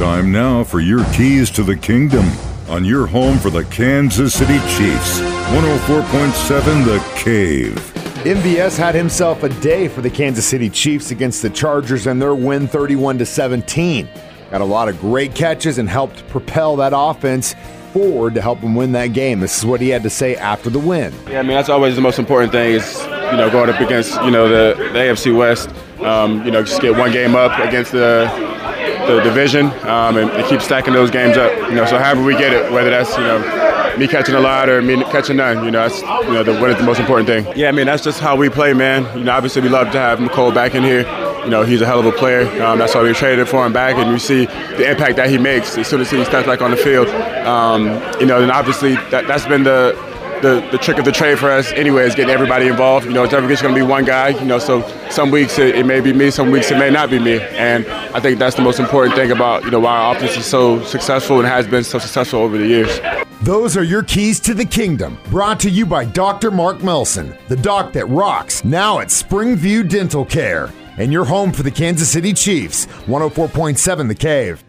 Time now for your keys to the kingdom on your home for the Kansas City Chiefs. 104.7 The Cave. MVS had himself a day for the Kansas City Chiefs against the Chargers and their win 31 to 17. Got a lot of great catches and helped propel that offense forward to help them win that game. This is what he had to say after the win. Yeah, I mean that's always the most important thing is you know going up against you know the, the AFC West. Um, you know just get one game up against the the division um, and, and, keep stacking those games up. You know so however we get it, whether that's you know me catching a lot or me catching none. You know, that's you know the win is the most important thing. Yeah, I mean that's just how we play, man. You know, obviously we love to have Mecole back in here. You know, he's a hell of a player. Um, that's why we traded for him back, and you see the impact that he makes as soon as he steps back on the field. Um, you know, and obviously that, that's been the the, the trick of the trade for us anyway is getting everybody involved. You know, it's never just going to be one guy. You know, so some weeks it, it, may be me, some weeks it may not be me, and I think that's the most important thing about you know why our offense is so successful and has been so successful over the years. Those are your keys to the kingdom. Brought to you by Dr. Mark Melson, the doc that rocks, now at Springview Dental Care, and your home for the Kansas City Chiefs. 104.7 The Cave.